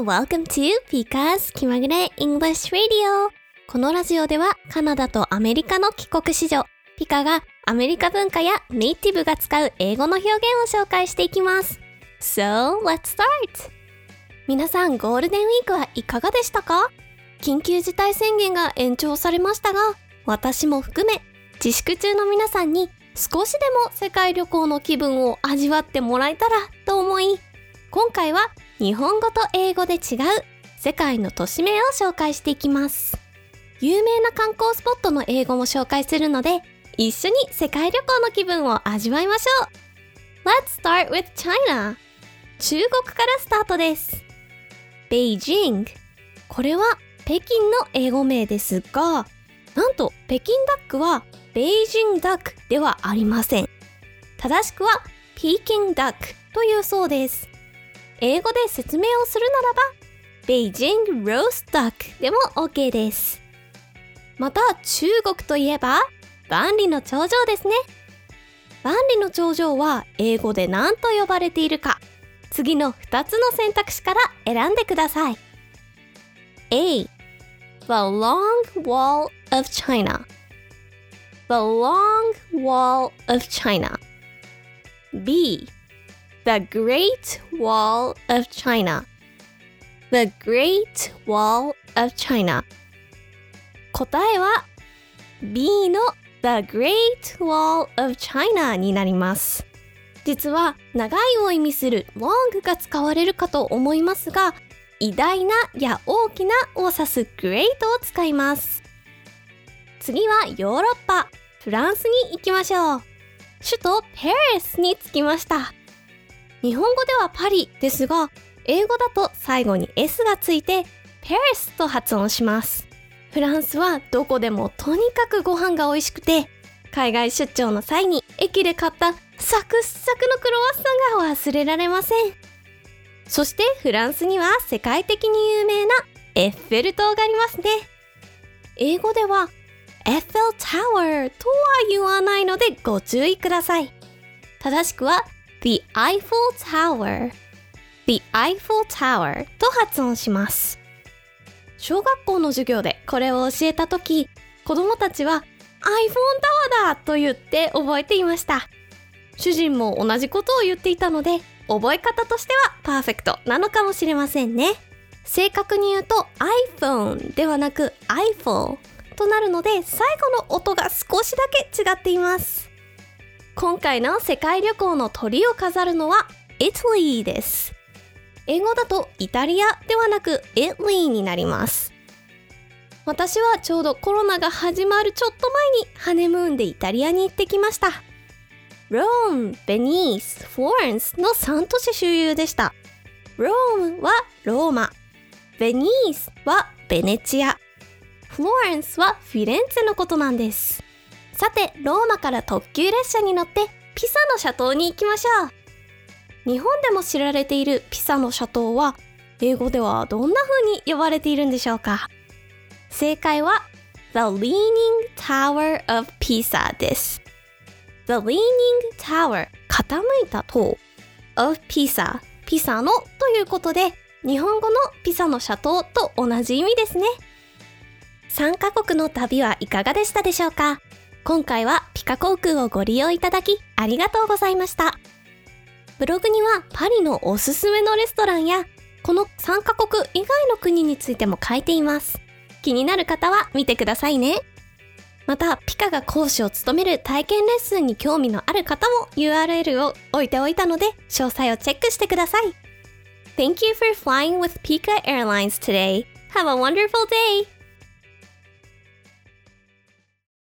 Welcome to Pika's 気まぐれ English Radio. このラジオではカナダとアメリカの帰国子女ピカがアメリカ文化やネイティブが使う英語の表現を紹介していきます。So, let's start! 皆さんゴールデンウィークはいかがでしたか？緊急事態宣言が延長されましたが私も含め自粛中の皆さんに少しでも世界旅行の気分を味わってもらえたらと思い今回は日本語と英語で違う世界の都市名を紹介していきます。有名な観光スポットの英語も紹介するので一緒に世界旅行の気分を味わいましょう。Let's start with China. 中国からスタートです。ベイジングこれは北京の英語名ですがなんと北京ダックはベイジングダックではありません。正しくはピーキングダックというそうです。英語で説明をするならばベイジングロースダックでも OK です。また中国といえば万里の長城ですね。万里の長城は英語で何と呼ばれているか次の2つの選択肢から選んでください。A. The Long Wall of China. The Long Wall of China. B. The Great Wall of China. The Great Wall of China. 答えは B の The Great Wall of China になります。実は長いを意味する long が使われるかと思いますが偉大なや大きなを指す great を使います。次はヨーロッパ。フランスに行きましょう。首都パリスに着きました。日本語ではパリですが英語だと最後に S がついてパリスと発音します。フランスはどこでもとにかくご飯が美味しくて海外出張の際に駅で買ったサクッサクのクロワッサンが忘れられません。そしてフランスには世界的に有名なエッフェル塔がありますね。英語ではエッフェルタワーとは言わないのでご注意ください。正しくは The Eiffel Tower. The Eiffel Tower と発音します。小学校の授業でこれを教えた時子供たちは iPhone タワーだと言って覚えていました。主人も同じことを言っていたので覚え方としてはパーフェクトなのかもしれませんね。正確に言うと iPhone ではなく iPhone となるので最後の音が少しだけ違っています。今回の世界旅行の鳥を飾るのは Italy です。英語だとイタリアではなく Italy になります。私はちょうどコロナが始まるちょっと前にハネムーンでイタリアに行ってきました。ローム、ベニース、フローレンスの3都市周遊でした。ロームはローマ。ベニースはベネチア。フローレンスはフィレンツェのことなんです。さてローマから特急列車に乗ってピサの斜塔に行きましょう。日本でも知られているピサの斜塔は英語ではどんな風に呼ばれているんでしょうか。正解は The Leaning Tower of Pisa です。The Leaning Tower 傾いた塔 of Pisa ピサのということで日本語のピサの斜塔と同じ意味ですね。3カ国の旅はいかがでしたでしょうか？今回はピカ航空をご利用いただきありがとうございましたブログにはパリのおすすめのレストランやこの3カ国以外の国についても書いています気になる方は見てくださいねまたピカが講師を務める体験レッスンに興味のある方も URL を置いておいたので詳細をチェックしてください Thank you for flying with Pika Airlines today. Have a wonderful day!